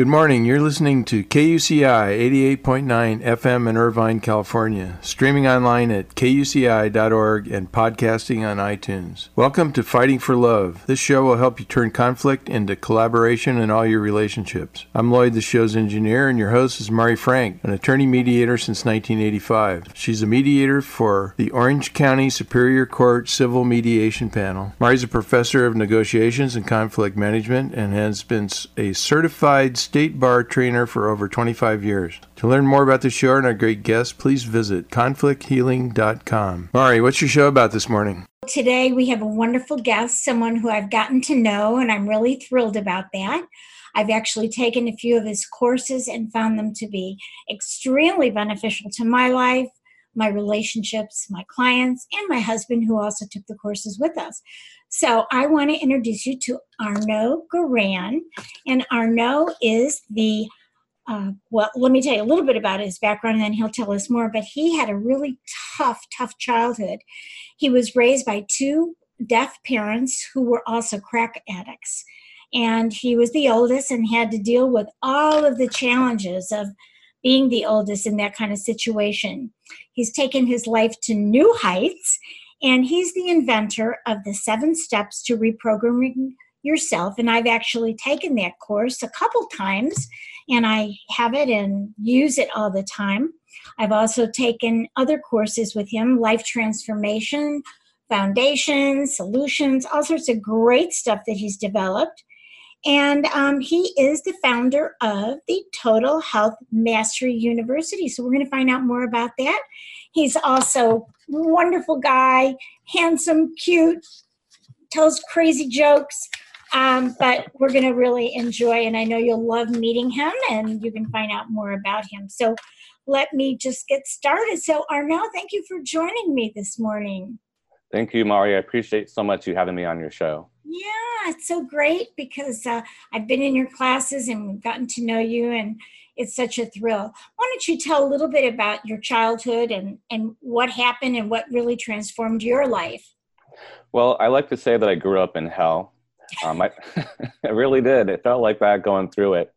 Good morning. You're listening to KUCI 88.9 FM in Irvine, California, streaming online at kuci.org and podcasting on iTunes. Welcome to Fighting for Love. This show will help you turn conflict into collaboration in all your relationships. I'm Lloyd, the show's engineer, and your host is Mari Frank, an attorney mediator since 1985. She's a mediator for the Orange County Superior Court Civil Mediation Panel. Mari's a professor of negotiations and conflict management and has been a certified state bar trainer for over 25 years. To learn more about the show and our great guests, please visit conflicthealing.com. Mari, what's your show about this morning? Today we have a wonderful guest, someone who I've gotten to know, and I'm really thrilled about that. I've actually taken a few of his courses and found them to be extremely beneficial to my life, my relationships, my clients, and my husband, who also took the courses with us. So I want to introduce you to Arno Garan. And Arno is the, uh, well, let me tell you a little bit about his background and then he'll tell us more. But he had a really tough, tough childhood. He was raised by two deaf parents who were also crack addicts. And he was the oldest and had to deal with all of the challenges of being the oldest in that kind of situation. He's taken his life to new heights and he's the inventor of the seven steps to reprogramming yourself. And I've actually taken that course a couple times and I have it and use it all the time. I've also taken other courses with him life transformation, foundations, solutions, all sorts of great stuff that he's developed. And um, he is the founder of the Total Health Mastery University. So we're going to find out more about that. He's also wonderful guy, handsome, cute, tells crazy jokes. Um, but we're going to really enjoy, and I know you'll love meeting him, and you can find out more about him. So let me just get started. So, Arno, thank you for joining me this morning. Thank you, Mari. I appreciate so much you having me on your show. Yeah, it's so great because uh, I've been in your classes and gotten to know you, and it's such a thrill. Why don't you tell a little bit about your childhood and, and what happened and what really transformed your life? Well, I like to say that I grew up in hell. Um, I, I really did. It felt like that going through it.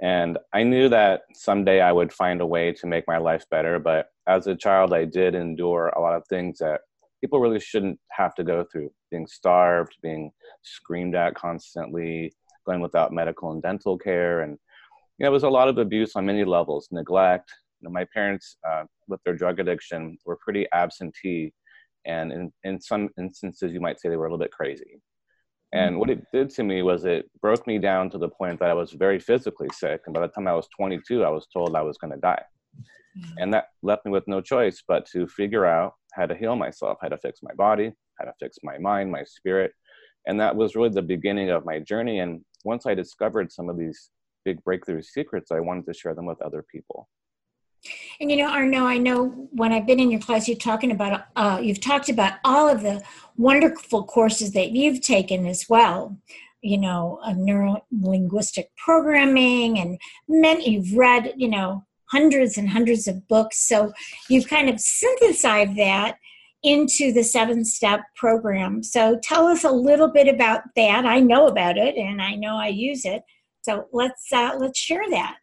And I knew that someday I would find a way to make my life better. But as a child, I did endure a lot of things that people really shouldn't have to go through being starved, being screamed at constantly, going without medical and dental care. And, you know, it was a lot of abuse on many levels, neglect. You know, my parents, uh, with their drug addiction, were pretty absentee. And in, in some instances, you might say they were a little bit crazy. And what it did to me was it broke me down to the point that I was very physically sick. And by the time I was 22, I was told I was going to die. Mm-hmm. And that left me with no choice but to figure out how to heal myself, how to fix my body, how to fix my mind, my spirit. And that was really the beginning of my journey. And once I discovered some of these big breakthrough secrets, I wanted to share them with other people. And you know, Arno, I know when I've been in your class, you're talking about, uh, you've talked about all of the wonderful courses that you've taken as well. You know, neuro linguistic programming, and many you've read. You know, hundreds and hundreds of books. So you've kind of synthesized that into the seven step program. So tell us a little bit about that. I know about it and I know I use it. So let's uh, let's share that.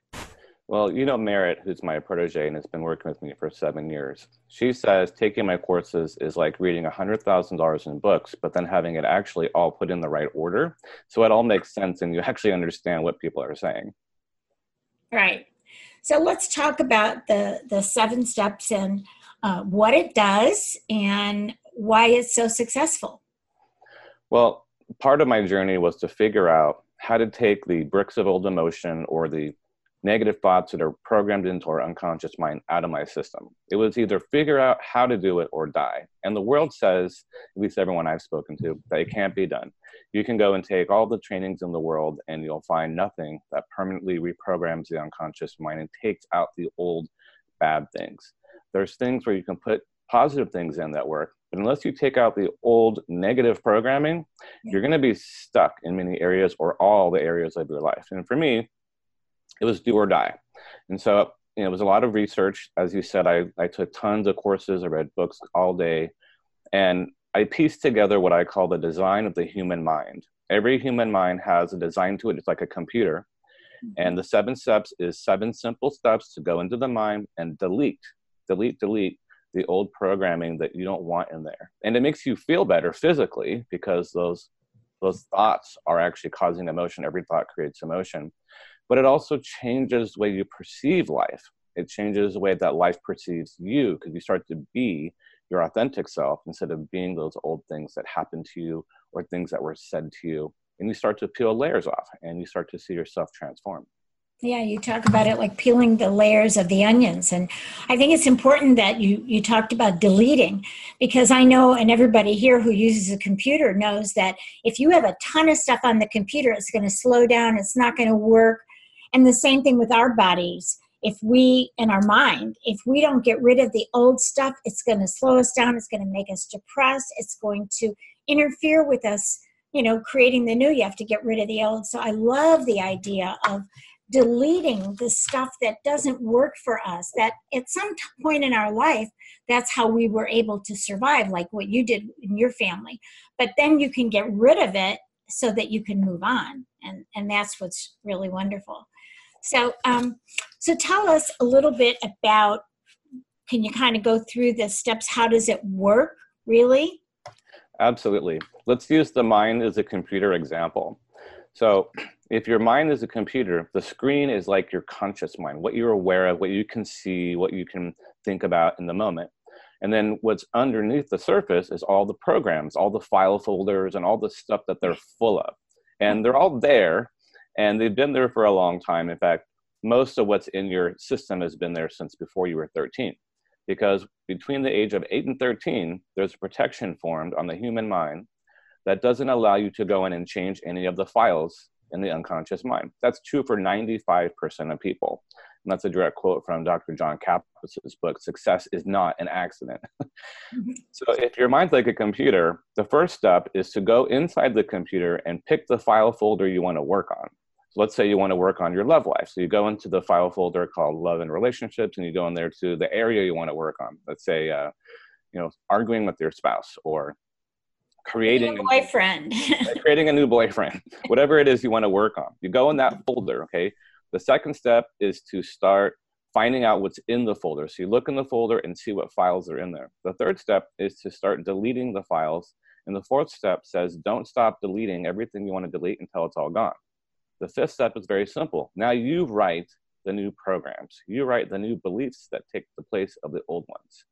Well, you know Merritt, who's my protege and has been working with me for seven years. She says taking my courses is like reading $100,000 in books, but then having it actually all put in the right order. So it all makes sense and you actually understand what people are saying. Right. So let's talk about the, the seven steps and uh, what it does and why it's so successful. Well, part of my journey was to figure out how to take the bricks of old emotion or the negative thoughts that are programmed into our unconscious mind out of my system. It was either figure out how to do it or die. And the world says, at least everyone I've spoken to, that it can't be done. You can go and take all the trainings in the world and you'll find nothing that permanently reprograms the unconscious mind and takes out the old bad things. There's things where you can put positive things in that work, but unless you take out the old negative programming, you're going to be stuck in many areas or all the areas of your life. And for me, it was do or die. And so, you know, it was a lot of research. As you said, I, I took tons of courses, I read books all day, and I pieced together what I call the design of the human mind. Every human mind has a design to it, it's like a computer. Mm-hmm. And the seven steps is seven simple steps to go into the mind and delete, delete, delete the old programming that you don't want in there. And it makes you feel better physically because those those thoughts are actually causing emotion. Every thought creates emotion but it also changes the way you perceive life. It changes the way that life perceives you because you start to be your authentic self instead of being those old things that happened to you or things that were said to you. And you start to peel layers off and you start to see yourself transform. Yeah, you talk about it like peeling the layers of the onions. And I think it's important that you, you talked about deleting because I know, and everybody here who uses a computer knows that if you have a ton of stuff on the computer, it's going to slow down, it's not going to work. And the same thing with our bodies. If we, in our mind, if we don't get rid of the old stuff, it's going to slow us down, it's going to make us depressed, it's going to interfere with us, you know, creating the new. You have to get rid of the old. So I love the idea of deleting the stuff that doesn't work for us that at some point in our life that's how we were able to survive like what you did in your family but then you can get rid of it so that you can move on and and that's what's really wonderful so, um, so tell us a little bit about. Can you kind of go through the steps? How does it work, really? Absolutely. Let's use the mind as a computer example. So, if your mind is a computer, the screen is like your conscious mind, what you're aware of, what you can see, what you can think about in the moment. And then what's underneath the surface is all the programs, all the file folders, and all the stuff that they're full of. And they're all there, and they've been there for a long time. In fact, most of what's in your system has been there since before you were 13. Because between the age of 8 and 13, there's a protection formed on the human mind that doesn't allow you to go in and change any of the files in the unconscious mind. That's true for 95% of people. And that's a direct quote from Dr. John Kappas's book, Success is Not an Accident. So if your mind's like a computer, the first step is to go inside the computer and pick the file folder you want to work on. So let's say you want to work on your love life. So you go into the file folder called Love and Relationships, and you go in there to the area you want to work on. Let's say, uh, you know, arguing with your spouse or creating a boyfriend, a, creating a new boyfriend, whatever it is you want to work on. You go in that folder. Okay. The second step is to start finding out what's in the folder. So you look in the folder and see what files are in there. The third step is to start deleting the files. And the fourth step says don't stop deleting everything you want to delete until it's all gone. The fifth step is very simple. Now you write the new programs. You write the new beliefs that take the place of the old ones.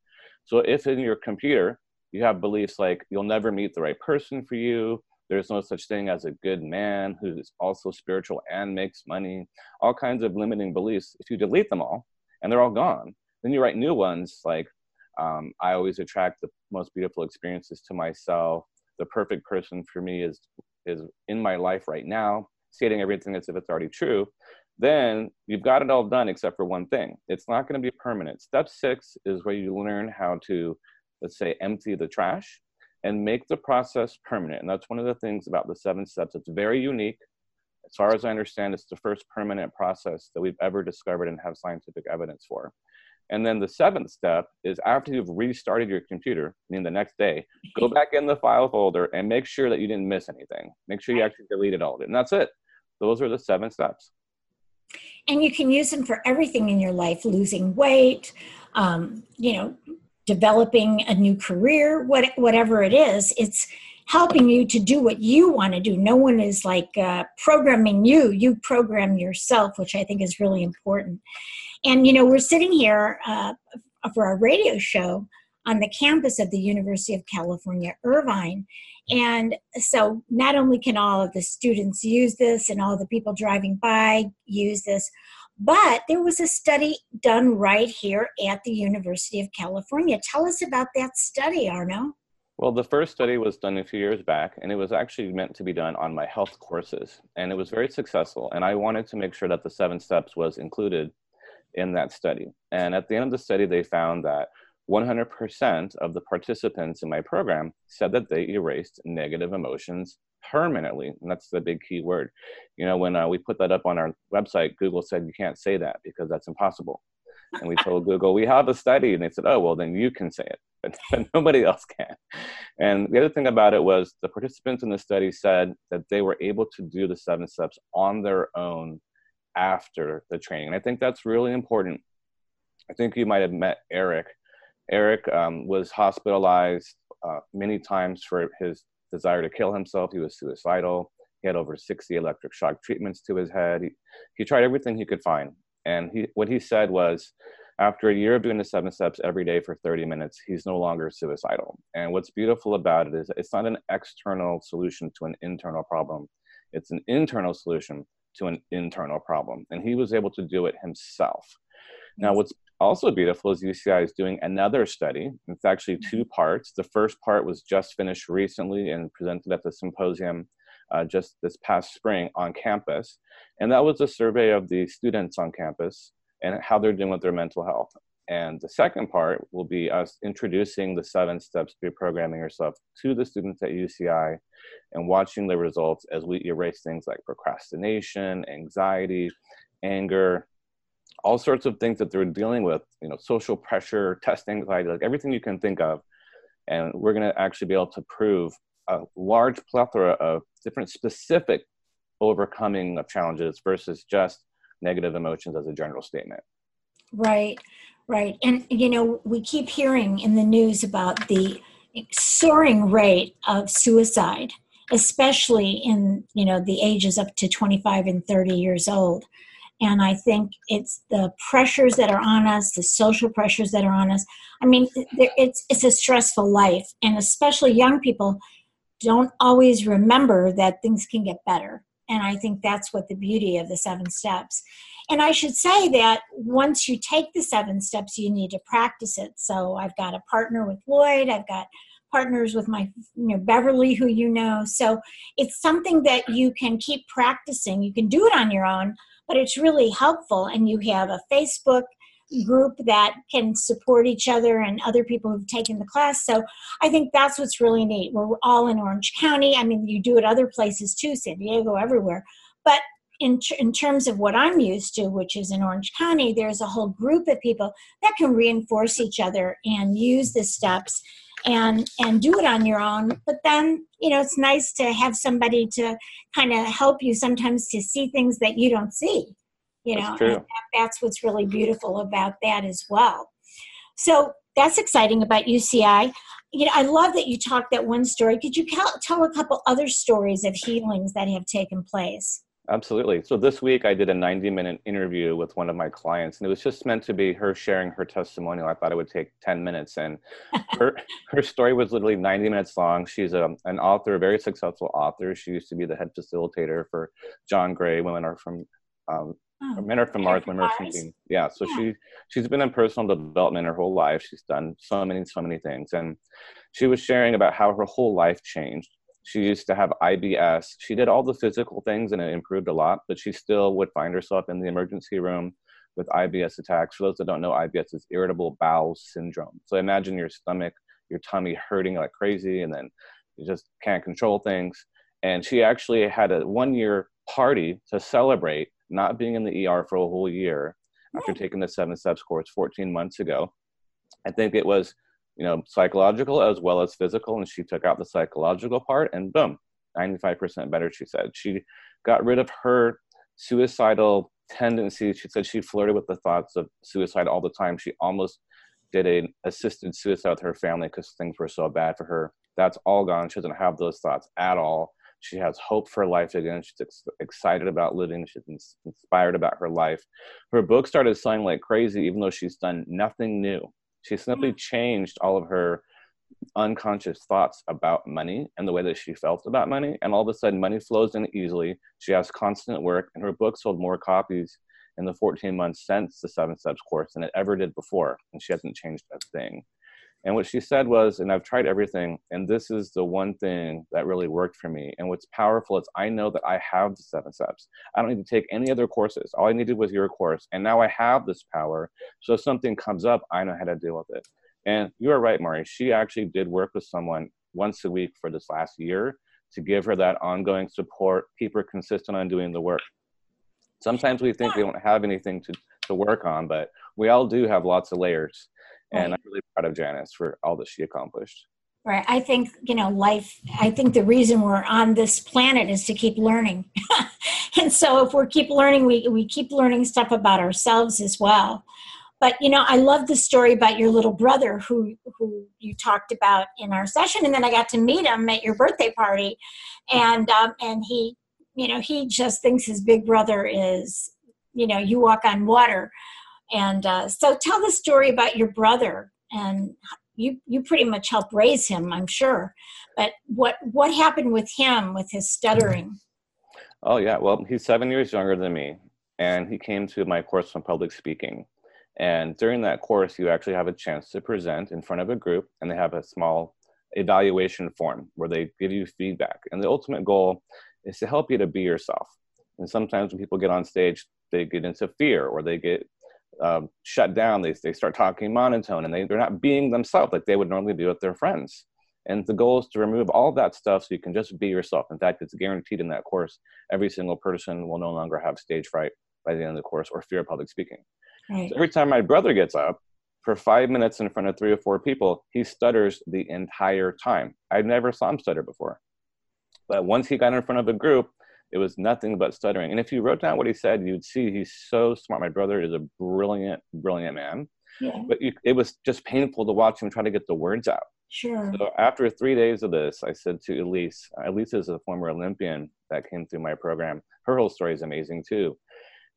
So if in your computer you have beliefs like you'll never meet the right person for you, there's no such thing as a good man who's also spiritual and makes money, all kinds of limiting beliefs, if you delete them all and they're all gone, then you write new ones like um, I always attract the most beautiful experiences to myself. The perfect person for me is is in my life right now stating everything as if it's already true, then you've got it all done except for one thing. It's not going to be permanent. Step six is where you learn how to, let's say, empty the trash and make the process permanent. And that's one of the things about the seven steps. It's very unique. As far as I understand, it's the first permanent process that we've ever discovered and have scientific evidence for. And then the seventh step is after you've restarted your computer, meaning the next day, go back in the file folder and make sure that you didn't miss anything. Make sure you actually deleted all of it. And that's it. Those are the seven steps. And you can use them for everything in your life losing weight, um, you know, developing a new career, what, whatever it is. It's helping you to do what you want to do. No one is like uh, programming you, you program yourself, which I think is really important. And, you know, we're sitting here uh, for our radio show on the campus of the University of California, Irvine. And so not only can all of the students use this and all the people driving by use this, But there was a study done right here at the University of California. Tell us about that study, Arno. Well, the first study was done a few years back, and it was actually meant to be done on my health courses. And it was very successful. And I wanted to make sure that the seven steps was included in that study. And at the end of the study, they found that 100% of the participants in my program said that they erased negative emotions permanently. And that's the big key word. You know, when uh, we put that up on our website, Google said you can't say that because that's impossible. And we told Google, we have a study. And they said, oh, well, then you can say it, but, but nobody else can. And the other thing about it was the participants in the study said that they were able to do the seven steps on their own after the training. And I think that's really important. I think you might have met Eric. Eric um, was hospitalized uh, many times for his desire to kill himself. He was suicidal. He had over 60 electric shock treatments to his head. He, he tried everything he could find. And he, what he said was, after a year of doing the seven steps every day for 30 minutes, he's no longer suicidal. And what's beautiful about it is it's not an external solution to an internal problem, it's an internal solution to an internal problem. And he was able to do it himself. Now, what's also beautiful is UCI is doing another study. It's actually two parts. The first part was just finished recently and presented at the symposium uh, just this past spring on campus. And that was a survey of the students on campus and how they're doing with their mental health. And the second part will be us introducing the seven steps to reprogramming yourself to the students at UCI and watching the results as we erase things like procrastination, anxiety, anger, all sorts of things that they're dealing with, you know, social pressure, test anxiety, like everything you can think of. And we're going to actually be able to prove a large plethora of different specific overcoming of challenges versus just negative emotions as a general statement. Right, right. And, you know, we keep hearing in the news about the soaring rate of suicide, especially in, you know, the ages up to 25 and 30 years old. And I think it's the pressures that are on us, the social pressures that are on us. I mean, it's, it's a stressful life. And especially young people don't always remember that things can get better. And I think that's what the beauty of the seven steps. And I should say that once you take the seven steps, you need to practice it. So I've got a partner with Lloyd, I've got partners with my you know Beverly who you know. So it's something that you can keep practicing. You can do it on your own, but it's really helpful and you have a Facebook group that can support each other and other people who've taken the class. So I think that's what's really neat. We're all in Orange County. I mean, you do it other places too, San Diego, everywhere. But in, in terms of what I'm used to, which is in Orange County, there's a whole group of people that can reinforce each other and use the steps and and do it on your own. But then you know it's nice to have somebody to kind of help you sometimes to see things that you don't see you know that, that's what's really beautiful about that as well. So that's exciting about uci you know i love that you talked that one story. Could you tell, tell a couple other stories of healings that have taken place Absolutely. So this week I did a 90 minute interview with one of my clients and it was just meant to be her sharing her testimonial. I thought it would take 10 minutes and her her story was literally 90 minutes long. She's a, an author, a very successful author. She used to be the head facilitator for John Gray, Women Are From um, oh, Men Are From Mars, Women Are From Venus. Yeah, so yeah. she she's been in personal development her whole life. She's done so many so many things and she was sharing about how her whole life changed she used to have IBS. She did all the physical things and it improved a lot, but she still would find herself in the emergency room with IBS attacks. For those that don't know, IBS is irritable bowel syndrome. So imagine your stomach, your tummy hurting like crazy, and then you just can't control things. And she actually had a one year party to celebrate not being in the ER for a whole year after taking the seven steps course 14 months ago. I think it was you know, psychological as well as physical. And she took out the psychological part and boom, 95% better, she said. She got rid of her suicidal tendencies. She said she flirted with the thoughts of suicide all the time. She almost did an assisted suicide with her family because things were so bad for her. That's all gone. She doesn't have those thoughts at all. She has hope for life again. She's ex- excited about living. She's ins- inspired about her life. Her book started selling like crazy, even though she's done nothing new. She simply changed all of her unconscious thoughts about money and the way that she felt about money. And all of a sudden, money flows in easily. She has constant work, and her book sold more copies in the 14 months since the seven steps course than it ever did before. And she hasn't changed a thing. And what she said was, and I've tried everything, and this is the one thing that really worked for me. And what's powerful is I know that I have the seven steps. I don't need to take any other courses. All I needed was your course. And now I have this power. So if something comes up, I know how to deal with it. And you are right, Mari. She actually did work with someone once a week for this last year to give her that ongoing support, keep her consistent on doing the work. Sometimes we think we don't have anything to, to work on, but we all do have lots of layers. And right. I'm really proud of Janice for all that she accomplished. Right. I think, you know, life, I think the reason we're on this planet is to keep learning. and so if we keep learning, we, we keep learning stuff about ourselves as well. But, you know, I love the story about your little brother who, who you talked about in our session. And then I got to meet him at your birthday party. And, um, and he, you know, he just thinks his big brother is, you know, you walk on water and uh, so tell the story about your brother and you you pretty much helped raise him i'm sure. But what what happened with him with his stuttering? Oh yeah. Well he's seven years younger than me and he came to my course on public speaking. And during that course you actually have a chance to present in front of a group and they have a small evaluation form where they give you feedback. And the ultimate goal is to help you to be yourself. And sometimes when people get on stage they get into fear or they get um, shut down. They, they start talking monotone and they, they're not being themselves like they would normally be with their friends. And the goal is to remove all that stuff so you can just be yourself. In fact, it's guaranteed in that course. Every single person will no longer have stage fright by the end of the course or fear of public speaking. Right. So every time my brother gets up for five minutes in front of three or four people, he stutters the entire time. I never saw him stutter before. But once he got in front of a group, it was nothing but stuttering. And if you wrote down what he said, you'd see he's so smart. My brother is a brilliant, brilliant man. Yeah. But you, it was just painful to watch him try to get the words out. Sure. So after three days of this, I said to Elise, Elise is a former Olympian that came through my program. Her whole story is amazing too.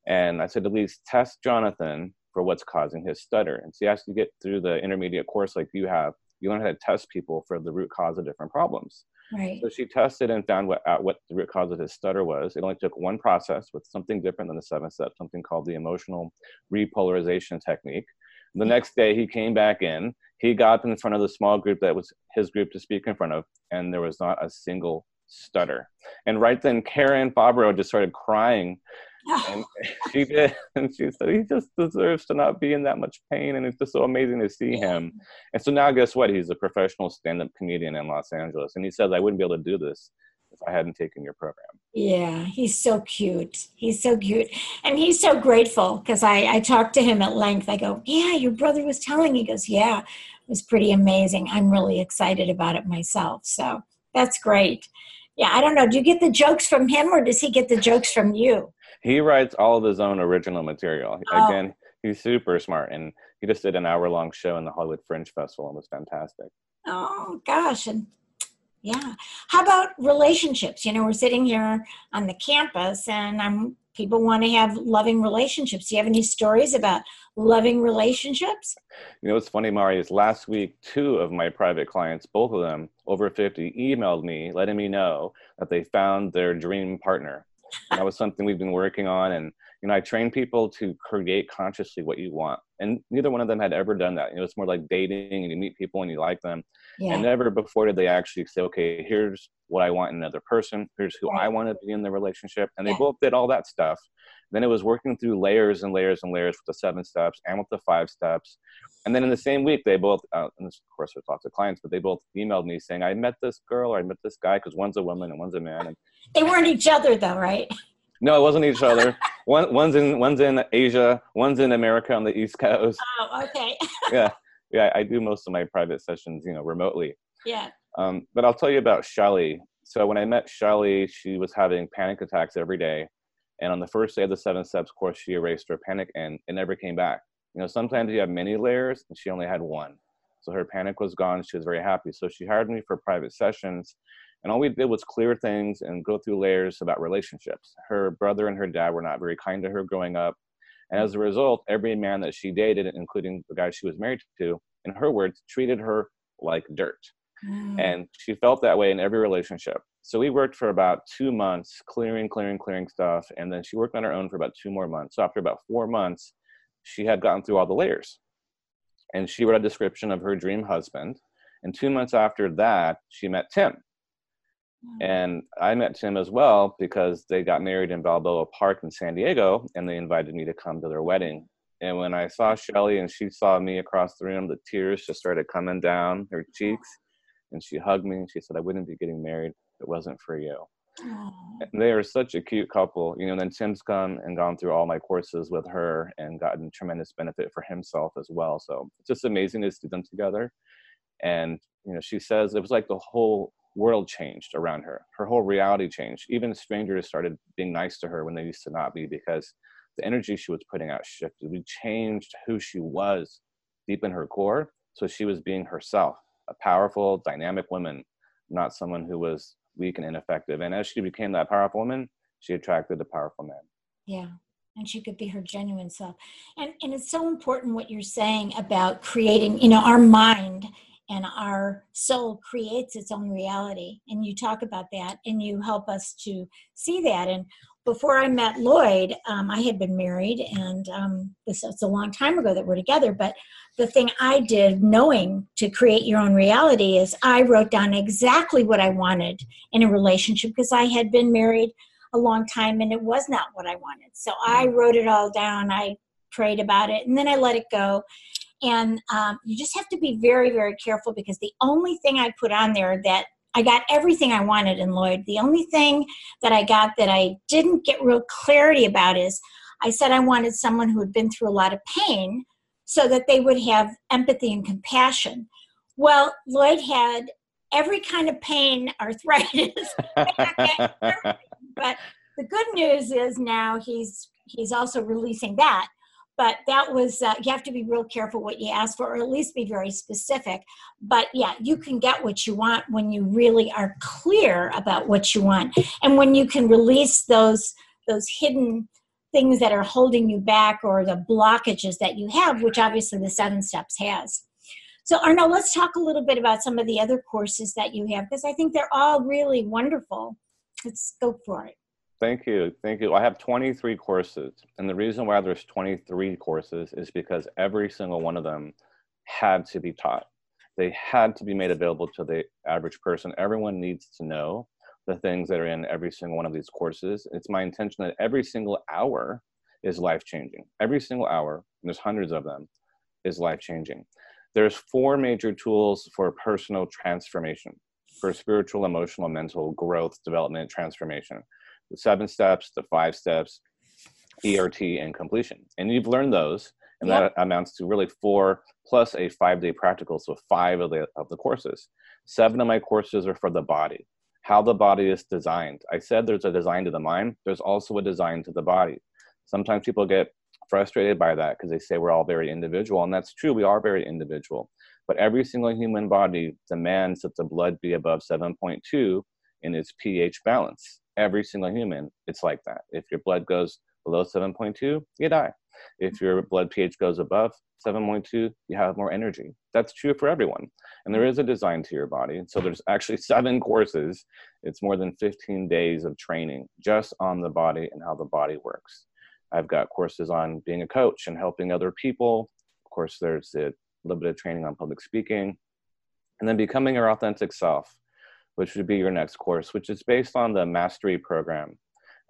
And I said, Elise, test Jonathan for what's causing his stutter. And see, as you get through the intermediate course like you have, you learn how to test people for the root cause of different problems. Right. So she tested and found what, uh, what the root cause of his stutter was. It only took one process with something different than the seven steps, something called the emotional repolarization technique. The next day he came back in. He got in front of the small group that was his group to speak in front of, and there was not a single stutter. And right then, Karen Fabro just started crying and she did and she said he just deserves to not be in that much pain and it's just so amazing to see him. And so now guess what? He's a professional stand-up comedian in los angeles and he says i wouldn't be able to do this if i hadn't taken your program. Yeah he's so cute. He's so cute. And he's so grateful because I, I talked to him at length. I go yeah your brother was telling he goes yeah it was pretty amazing. I'm really excited about it myself. So that's great. Yeah i don't know. Do you get the jokes from him or does he get the jokes from you he writes all of his own original material. Oh. Again, he's super smart, and he just did an hour long show in the Hollywood Fringe Festival and was fantastic. Oh gosh, and yeah. How about relationships? You know, we're sitting here on the campus, and I'm people want to have loving relationships. Do you have any stories about loving relationships? You know, what's funny, Mari, is last week, two of my private clients, both of them over 50, emailed me letting me know that they found their dream partner that was something we've been working on and you know i train people to create consciously what you want and neither one of them had ever done that you know it's more like dating and you meet people and you like them yeah. and never before did they actually say okay here's what i want in another person here's who i want to be in the relationship and they yeah. both did all that stuff then it was working through layers and layers and layers with the seven steps and with the five steps. And then in the same week they both uh, and this, of course there's lots of clients but they both emailed me saying i met this girl or i met this guy because one's a woman and one's a man. And they weren't each other though right? No it wasn't each other. One one's in one's in asia one's in america on the east coast. Oh okay. Yeah yeah i do most of my private sessions you know remotely. Yeah. Um, but i'll tell you about shelly. So when i met shelly she was having panic attacks every day and on the first day of the seven steps course she erased her panic and it never came back you know, sometimes you have many layers and she only had one. So her panic was gone. She was very happy. So she hired me for private sessions. And all we did was clear things and go through layers about relationships. Her brother and her dad were not very kind to her growing up. And as a result, every man that she dated, including the guy she was married to, in her words, treated her like dirt. Mm. And she felt that way in every relationship. So we worked for about two months, clearing, clearing, clearing stuff. And then she worked on her own for about two more months. So after about four months, she had gotten through all the layers. And she wrote a description of her dream husband. And two months after that, she met Tim. And I met Tim as well because they got married in Balboa Park in San Diego and they invited me to come to their wedding. And when I saw Shelly and she saw me across the room, the tears just started coming down her cheeks. And she hugged me and she said, I wouldn't be getting married it wasn't for you. And they are such a cute couple. You know, And then Tim's come and gone through all my courses with her and gotten tremendous benefit for himself as well. So it's just amazing to see them together. And, you know, she says it was like the whole world changed around her. Her whole reality changed. Even strangers started being nice to her when they used to not be because the energy she was putting out shifted. We changed who she was deep in her core. So she was being herself, a powerful, dynamic woman, not someone who was weak and ineffective. And as she became that powerful woman, she attracted the powerful man. Yeah. And she could be her genuine self. And and it's so important what you're saying about creating, you know, our mind and our soul creates its own reality. And you talk about that and you help us to see that. And before I met Lloyd, um, I had been married, and um, this it's a long time ago that we're together. But the thing I did, knowing to create your own reality, is I wrote down exactly what I wanted in a relationship because I had been married a long time and it was not what I wanted. So I mm-hmm. wrote it all down. I prayed about it, and then I let it go. And um, you just have to be very, very careful because the only thing I put on there that I got everything I wanted in Lloyd. The only thing that I got that I didn't get real clarity about is I said I wanted someone who had been through a lot of pain so that they would have empathy and compassion. Well, Lloyd had every kind of pain, arthritis, but the good news is now he's he's also releasing that but that was uh, you have to be real careful what you ask for or at least be very specific. But yeah you can get what you want when you really are clear about what you want. And when you can release those those hidden things that are holding you back or the blockages that you have which obviously the seven steps has. So arno let's talk a little bit about some of the other courses that you have because i think they're all really wonderful. Let's go for it Thank you. Thank you. I have 23 courses. And the reason why there's 23 courses is because every single one of them had to be taught. They had to be made available to the average person. Everyone needs to know the things that are in every single one of these courses. It's my intention that every single hour is life changing. Every single hour, and there's hundreds of them, is life changing. There's four major tools for personal transformation, for spiritual, emotional, mental growth, development, transformation the seven steps, the five steps, ERT, and completion. And you've learned those, and yep. that amounts to really four plus a five day practical, so five of the, of the courses. Seven of my courses are for the body, how the body is designed. I said there's a design to the mind, there's also a design to the body. Sometimes people get frustrated by that because they say we're all very individual, and that's true, we are very individual. But every single human body demands that the blood be above 7.2 in its pH balance every single human, it's like that. If your blood goes below 7.2, you die. If your blood pH goes above 7.2, you have more energy. That's true for everyone. And there is a design to your body. So there's actually seven courses. It's more than 15 days of training just on the body and how the body works. I've got courses on being a coach and helping other people. Of course, there's a little bit of training on public speaking. And then becoming your authentic self which would be your next course, which is based on the Mastery program.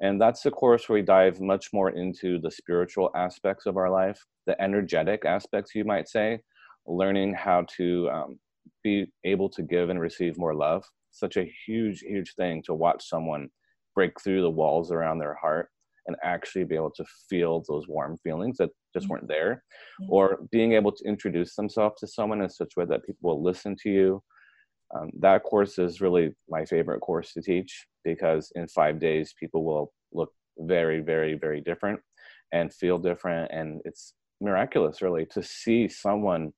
And that's the course where we dive much more into the spiritual aspects of our life, the energetic aspects, you might say, learning how to um, be able to give and receive more love. Such a huge, huge thing to watch someone break through the walls around their heart and actually be able to feel those warm feelings that just weren't there, or being able to introduce themselves to someone in such a way that people will listen to you, um, that course is really my favorite course to teach because in five days people will look very very very different and feel different. And it's miraculous really to see someone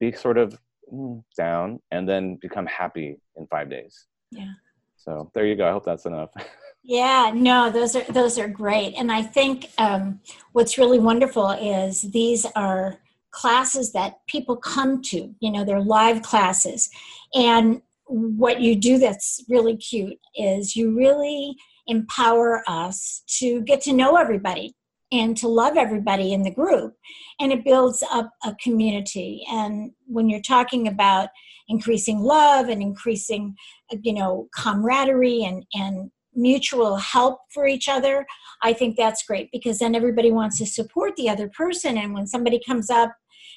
be sort of mm, down and then become happy in five days. Yeah. So there you go. I hope that's enough. Yeah no those are those are great. And i think um, what's really wonderful is these are classes that people come to you know they're live classes and what you do that's really cute is you really empower us to get to know everybody and to love everybody in the group. And it builds up a community. And when you're talking about increasing love and increasing you know camaraderie and and mutual help for each other i think that's great because then everybody wants to support the other person. And when somebody comes up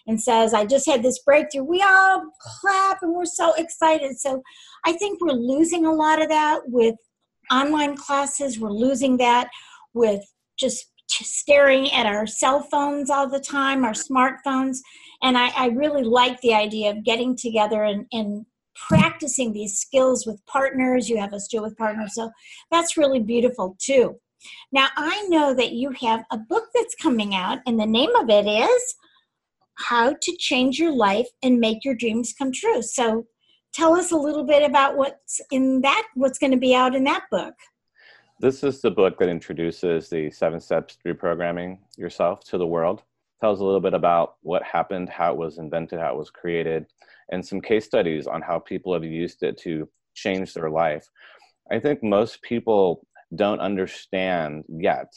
and says i just had this breakthrough we all clap and we're so excited so i think we're losing a lot of that with online classes we're losing that with just staring at our cell phones all the time, our smartphones. And I, I really like the idea of getting together and, and practicing these skills with partners. You have us do with partners. So that's really beautiful too. Now, I know that you have a book that's coming out, and the name of it is How to Change Your Life and Make Your Dreams Come True. So tell us a little bit about what's in that, what's going to be out in that book. This is the book that introduces the seven steps to reprogramming yourself to the world. Tells a little bit about what happened, how it was invented, how it was created, and some case studies on how people have used it to change their life. I think most people don't understand yet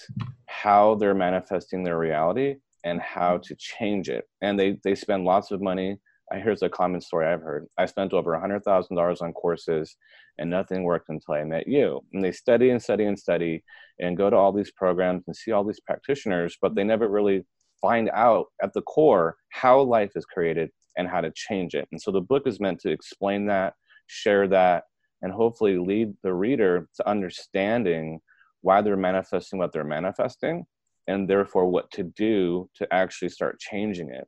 how they're manifesting their reality and how mm-hmm. to change it. And they, they spend lots of money here's a common story I've heard. I spent over a hundred thousand dollars on courses, and nothing worked until I met you. And they study and study and study, and go to all these programs and see all these practitioners, but they never really find out at the core how life is created and how to change it. And so the book is meant to explain that, share that, and hopefully lead the reader to understanding why they're manifesting what they're manifesting, and therefore what to do to actually start changing it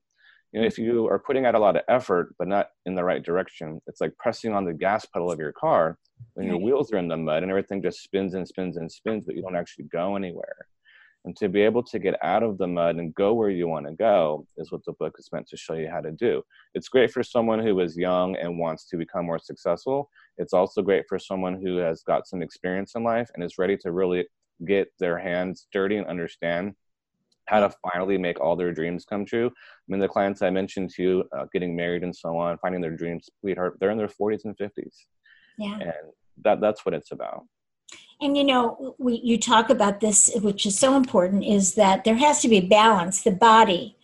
you know, if you are putting out a lot of effort but not in the right direction, it's like pressing on the gas pedal of your car when your wheels are in the mud and everything just spins and spins and spins, but you don't actually go anywhere. And to be able to get out of the mud and go where you want to go is what the book is meant to show you how to do. It's great for someone who is young and wants to become more successful. It's also great for someone who has got some experience in life and is ready to really get their hands dirty and understand how to finally make all their dreams come true. I mean, the clients I mentioned to you, uh, getting married and so on, finding their dreams sweetheart, they're in their 40s and 50s. Yeah. And that, that's what it's about. And you know, we, you talk about this, which is so important, is that there has to be balance the body,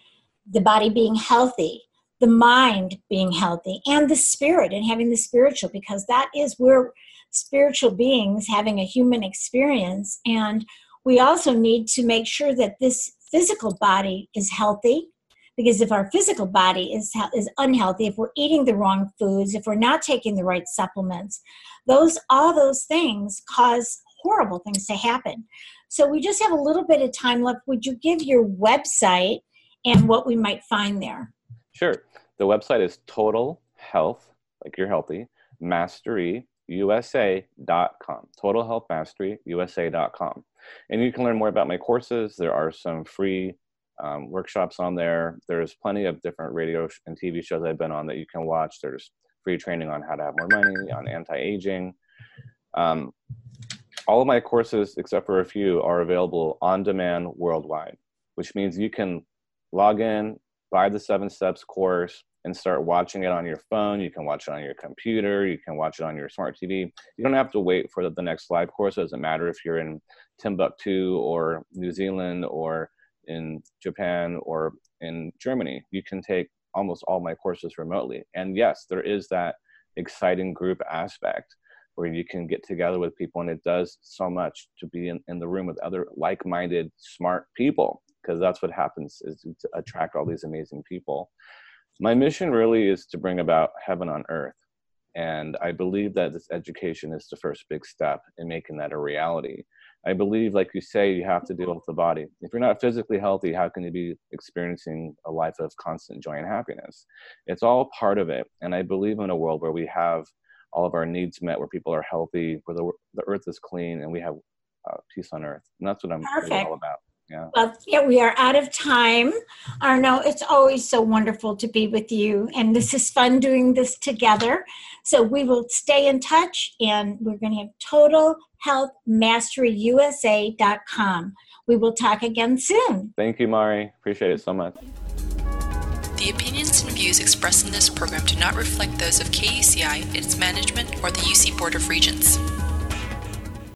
the body being healthy, the mind being healthy, and the spirit and having the spiritual, because that is where spiritual beings having a human experience. And we also need to make sure that this physical body is healthy because if our physical body is is unhealthy if we're eating the wrong foods if we're not taking the right supplements those all those things cause horrible things to happen. So we just have a little bit of time left. Would you give your website and what we might find there? Sure. The website is total health like you're healthy mastery usa.com total health mastery usa.com and you can learn more about my courses. There are some free um, workshops on there. There's plenty of different radio and TV shows I've been on that you can watch. There's free training on how to have more money, on anti aging. Um, all of my courses, except for a few, are available on demand worldwide, which means you can log in, buy the seven steps course, and start watching it on your phone. You can watch it on your computer. You can watch it on your smart TV. You don't have to wait for the, next live course. It doesn't matter if you're in Timbuktu or New Zealand or in Japan or in Germany. You can take almost all my courses remotely. And yes, there is that exciting group aspect where you can get together with people and it does so much to be in, in the room with other like-minded smart people because that's what happens is to attract all these amazing people my mission really is to bring about heaven on earth. And I believe that this education is the first big step in making that a reality. I believe, like you say, you have to deal with the body. If you're not physically healthy, how can you be experiencing a life of constant joy and happiness? It's all part of it. And I believe in a world where we have all of our needs met, where people are healthy, where the, the earth is clean, and we have uh, peace on earth. And that's what I'm really all about. Yeah. Well, yeah, we are out of time. Arno, it's always so wonderful to be with you. And this is fun doing this together. So we will stay in touch and we're going to have Total Health Mastery USA.com. We will talk again soon. Thank you, Mari. Appreciate it so much. The opinions and views expressed in this program do not reflect those of KUCI, its management, or the UC Board of Regents.